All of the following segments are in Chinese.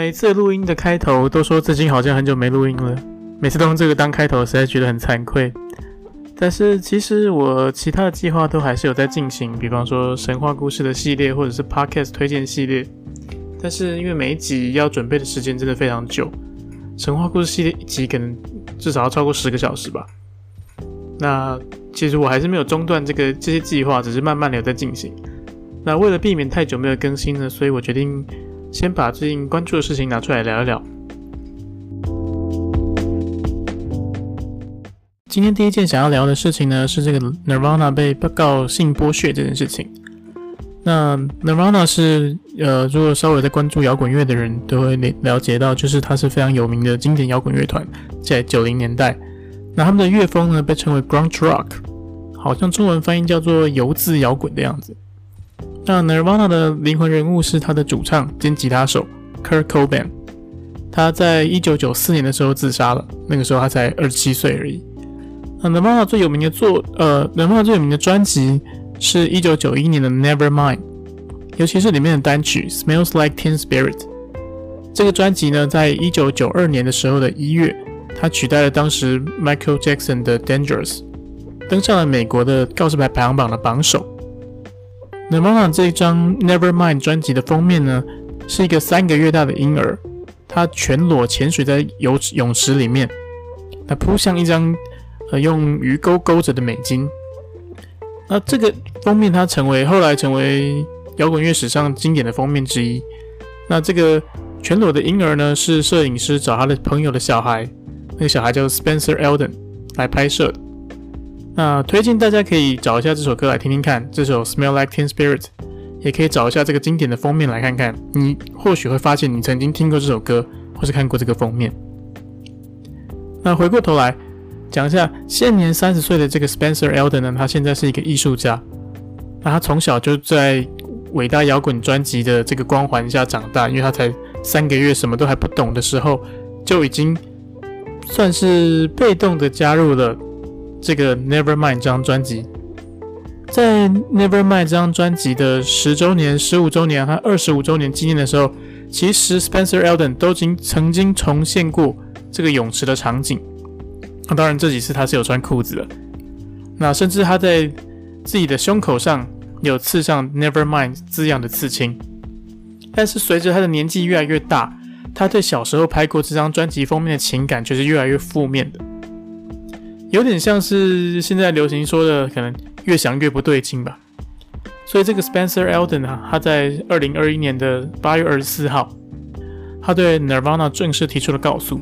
每次录音的开头都说最近好像很久没录音了，每次都用这个当开头，实在觉得很惭愧。但是其实我其他的计划都还是有在进行，比方说神话故事的系列或者是 Podcast 推荐系列。但是因为每一集要准备的时间真的非常久，神话故事系列一集可能至少要超过十个小时吧。那其实我还是没有中断这个这些计划，只是慢慢的有在进行。那为了避免太久没有更新呢，所以我决定。先把最近关注的事情拿出来聊一聊。今天第一件想要聊的事情呢，是这个 Nirvana 被告性剥削这件事情。那 Nirvana 是呃，如果稍微在关注摇滚乐的人都会了了解到，就是它是非常有名的经典摇滚乐团，在九零年代。那他们的乐风呢，被称为 Grunge Rock，好像中文翻译叫做油渍摇滚的样子。那 Nirvana 的灵魂人物是他的主唱兼吉他手 Kurt Cobain，他在一九九四年的时候自杀了，那个时候他才二十七岁而已。那 Nirvana 最有名的作，呃，Nirvana 最有名的专辑是一九九一年的 Nevermind，尤其是里面的单曲 Smells Like Teen Spirit。这个专辑呢，在一九九二年的时候的一月，它取代了当时 Michael Jackson 的 Dangerous，登上了美国的告示牌排行榜的榜首。Nirvana 这一张 Nevermind 专辑的封面呢，是一个三个月大的婴儿，他全裸潜水在游泳池里面，那扑向一张呃用鱼钩勾着的美金。那这个封面它成为后来成为摇滚乐史上经典的封面之一。那这个全裸的婴儿呢，是摄影师找他的朋友的小孩，那个小孩叫 Spencer Elden 来拍摄的。那推荐大家可以找一下这首歌来听听看，这首《Smell Like Teen Spirit》，也可以找一下这个经典的封面来看看，你或许会发现你曾经听过这首歌，或是看过这个封面。那回过头来讲一下，现年三十岁的这个 Spencer Elden 呢，他现在是一个艺术家。那他从小就在伟大摇滚专辑的这个光环下长大，因为他才三个月，什么都还不懂的时候，就已经算是被动的加入了。这个 Nevermind 这张专辑，在 Nevermind 这张专辑的十周年、十五周年和二十五周年纪念的时候，其实 Spencer Elden 都经曾经重现过这个泳池的场景。那当然，这几次他是有穿裤子的。那甚至他在自己的胸口上有刺上 Nevermind 字样的刺青。但是随着他的年纪越来越大，他对小时候拍过这张专辑封面的情感却是越来越负面的。有点像是现在流行说的，可能越想越不对劲吧。所以这个 Spencer Elden 啊，他在二零二一年的八月二十四号，他对 Nirvana 正式提出了告诉。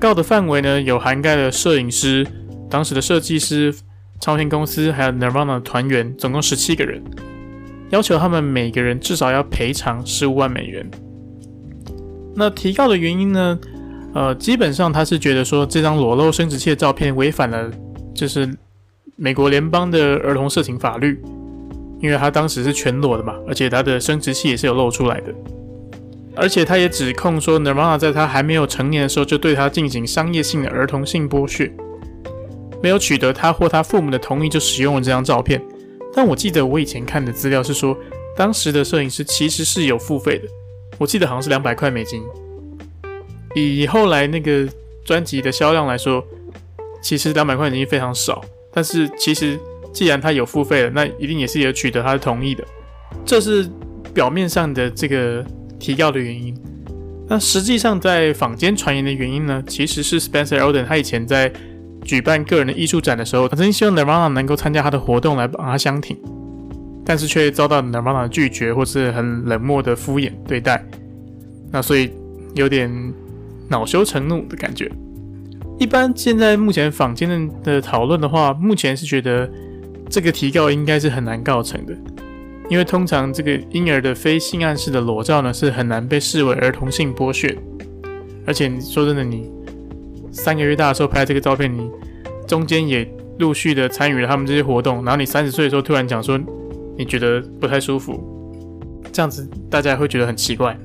告的范围呢，有涵盖了摄影师、当时的设计师、唱片公司，还有 Nirvana 团员，总共十七个人，要求他们每个人至少要赔偿十五万美元。那提告的原因呢？呃，基本上他是觉得说，这张裸露生殖器的照片违反了，就是美国联邦的儿童色情法律，因为他当时是全裸的嘛，而且他的生殖器也是有露出来的，而且他也指控说，Nirvana 在他还没有成年的时候就对他进行商业性的儿童性剥削，没有取得他或他父母的同意就使用了这张照片。但我记得我以前看的资料是说，当时的摄影师其实是有付费的，我记得好像是两百块美金。以后来那个专辑的销量来说，其实两百块已经非常少。但是其实既然他有付费了，那一定也是有取得他的同意的。这是表面上的这个提告的原因。那实际上在坊间传言的原因呢，其实是 Spencer Elden 他以前在举办个人的艺术展的时候，曾经希望 Nirvana 能够参加他的活动来帮他相挺，但是却遭到 Nirvana 的拒绝或是很冷漠的敷衍对待。那所以有点。恼羞成怒的感觉。一般现在目前坊间的讨论的话，目前是觉得这个提告应该是很难告成的，因为通常这个婴儿的非性暗示的裸照呢，是很难被视为儿童性剥削。而且你说真的，你三个月大的时候拍这个照片，你中间也陆续的参与了他们这些活动，然后你三十岁的时候突然讲说你觉得不太舒服，这样子大家会觉得很奇怪。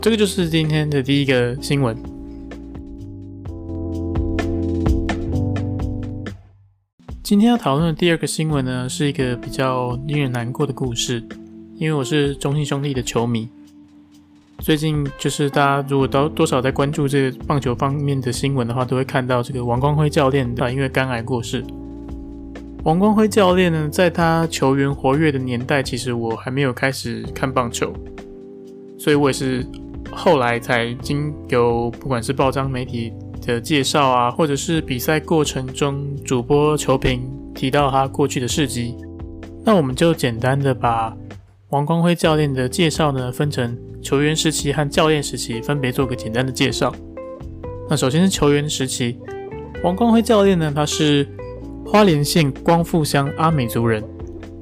这个就是今天的第一个新闻。今天要讨论的第二个新闻呢，是一个比较令人难过的故事。因为我是中信兄弟的球迷，最近就是大家如果都多少在关注这个棒球方面的新闻的话，都会看到这个王光辉教练啊，因为肝癌过世。王光辉教练呢，在他球员活跃的年代，其实我还没有开始看棒球，所以我也是后来才经由不管是报章媒体的介绍啊，或者是比赛过程中主播球评提到他过去的事迹，那我们就简单的把王光辉教练的介绍呢，分成球员时期和教练时期，分别做个简单的介绍。那首先是球员时期，王光辉教练呢，他是。花莲县光复乡阿美族人，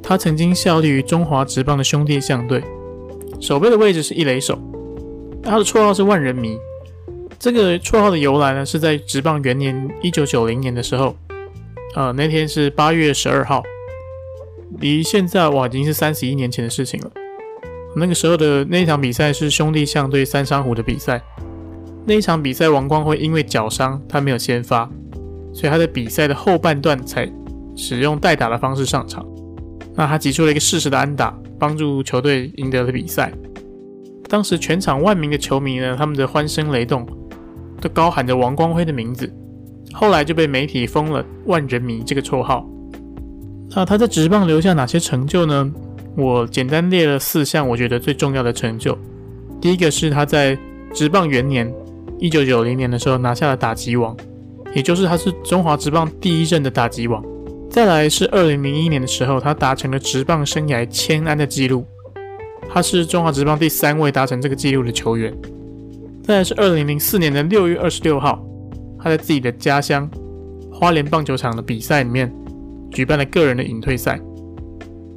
他曾经效力于中华职棒的兄弟象队，守备的位置是一垒手。他的绰号是万人迷。这个绰号的由来呢，是在职棒元年一九九零年的时候，呃，那天是八月十二号，离现在哇已经是三十一年前的事情了。那个时候的那一场比赛是兄弟象对三山虎的比赛，那一场比赛王光辉因为脚伤，他没有先发。所以他在比赛的后半段才使用代打的方式上场，那他挤出了一个适时的安打，帮助球队赢得了比赛。当时全场万名的球迷呢，他们的欢声雷动，都高喊着王光辉的名字，后来就被媒体封了“万人迷”这个绰号。那他在职棒留下哪些成就呢？我简单列了四项，我觉得最重要的成就。第一个是他在职棒元年一九九零年的时候拿下了打击王。也就是他是中华职棒第一任的打击王，再来是二零零一年的时候，他达成了职棒生涯千安的纪录，他是中华职棒第三位达成这个纪录的球员。再来是二零零四年的六月二十六号，他在自己的家乡花莲棒球场的比赛里面举办了个人的隐退赛。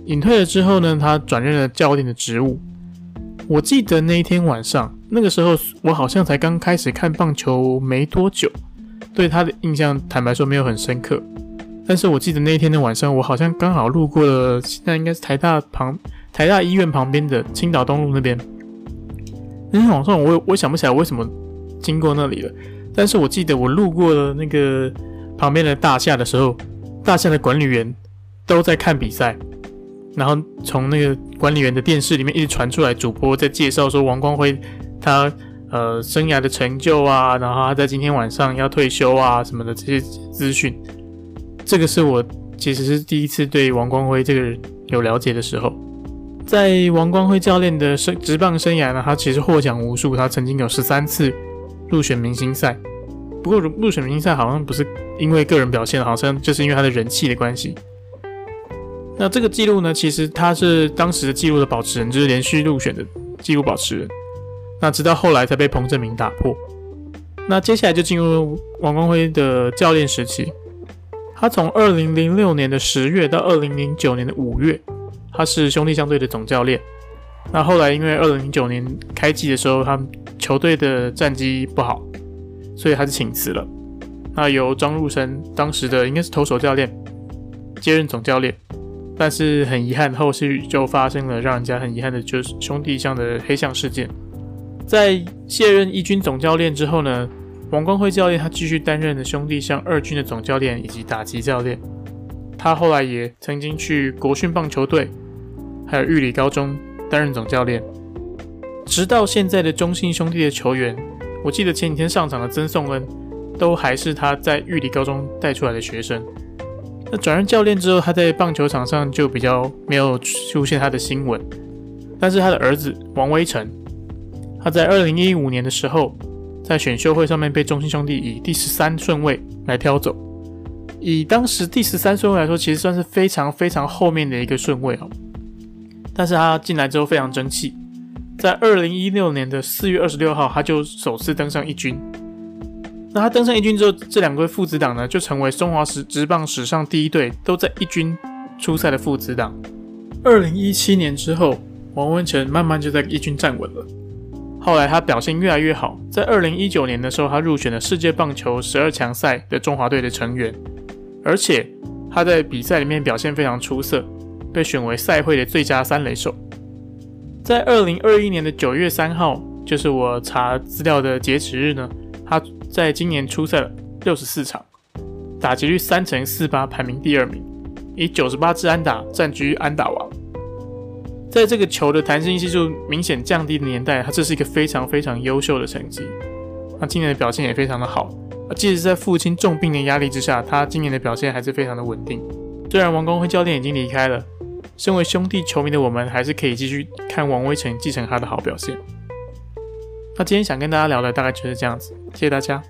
隐退了之后呢，他转任了教练的职务。我记得那一天晚上，那个时候我好像才刚开始看棒球没多久。对他的印象，坦白说没有很深刻。但是我记得那一天的晚上，我好像刚好路过了，现在应该是台大旁台大医院旁边的青岛东路那边。那天晚上我我想不起来为什么经过那里了，但是我记得我路过了那个旁边的大厦的时候，大厦的管理员都在看比赛，然后从那个管理员的电视里面一直传出来，主播在介绍说王光辉他。呃，生涯的成就啊，然后他在今天晚上要退休啊，什么的这些资讯，这个是我其实是第一次对王光辉这个人有了解的时候。在王光辉教练的生职棒生涯呢，他其实获奖无数，他曾经有十三次入选明星赛。不过入选明星赛好像不是因为个人表现，好像就是因为他的人气的关系。那这个记录呢，其实他是当时的记录的保持人，就是连续入选的记录保持人。那直到后来才被彭振明打破。那接下来就进入王光辉的教练时期。他从二零零六年的十月到二零零九年的五月，他是兄弟象队的总教练。那后来因为二零零九年开季的时候，他球队的战绩不好，所以他就请辞了。那由张入生当时的应该是投手教练接任总教练，但是很遗憾，后续就发生了让人家很遗憾的，就是兄弟象的黑象事件。在卸任一军总教练之后呢，王光辉教练他继续担任了兄弟象二军的总教练以及打击教练。他后来也曾经去国训棒球队，还有玉里高中担任总教练。直到现在的中信兄弟的球员，我记得前几天上场的曾颂恩，都还是他在玉里高中带出来的学生。那转任教练之后，他在棒球场上就比较没有出现他的新闻，但是他的儿子王威晨。他在二零一五年的时候，在选秀会上面被中信兄弟以第十三顺位来挑走。以当时第十三顺位来说，其实算是非常非常后面的一个顺位哦。但是他进来之后非常争气，在二零一六年的四月二十六号，他就首次登上一军。那他登上一军之后，这两位父子档呢，就成为中华史职棒史上第一对都在一军出赛的父子档。二零一七年之后，王文成慢慢就在一军站稳了。后来他表现越来越好，在二零一九年的时候，他入选了世界棒球十二强赛的中华队的成员，而且他在比赛里面表现非常出色，被选为赛会的最佳三垒手。在二零二一年的九月三号，就是我查资料的截止日呢，他在今年出赛了六十四场，打击率三成四八，排名第二名，以九十八支安打占据安打王。在这个球的弹性系数明显降低的年代，他这是一个非常非常优秀的成绩。那今年的表现也非常的好，即使在父亲重病的压力之下，他今年的表现还是非常的稳定。虽然王光辉教练已经离开了，身为兄弟球迷的我们，还是可以继续看王威成继承他的好表现。那今天想跟大家聊的大概就是这样子，谢谢大家。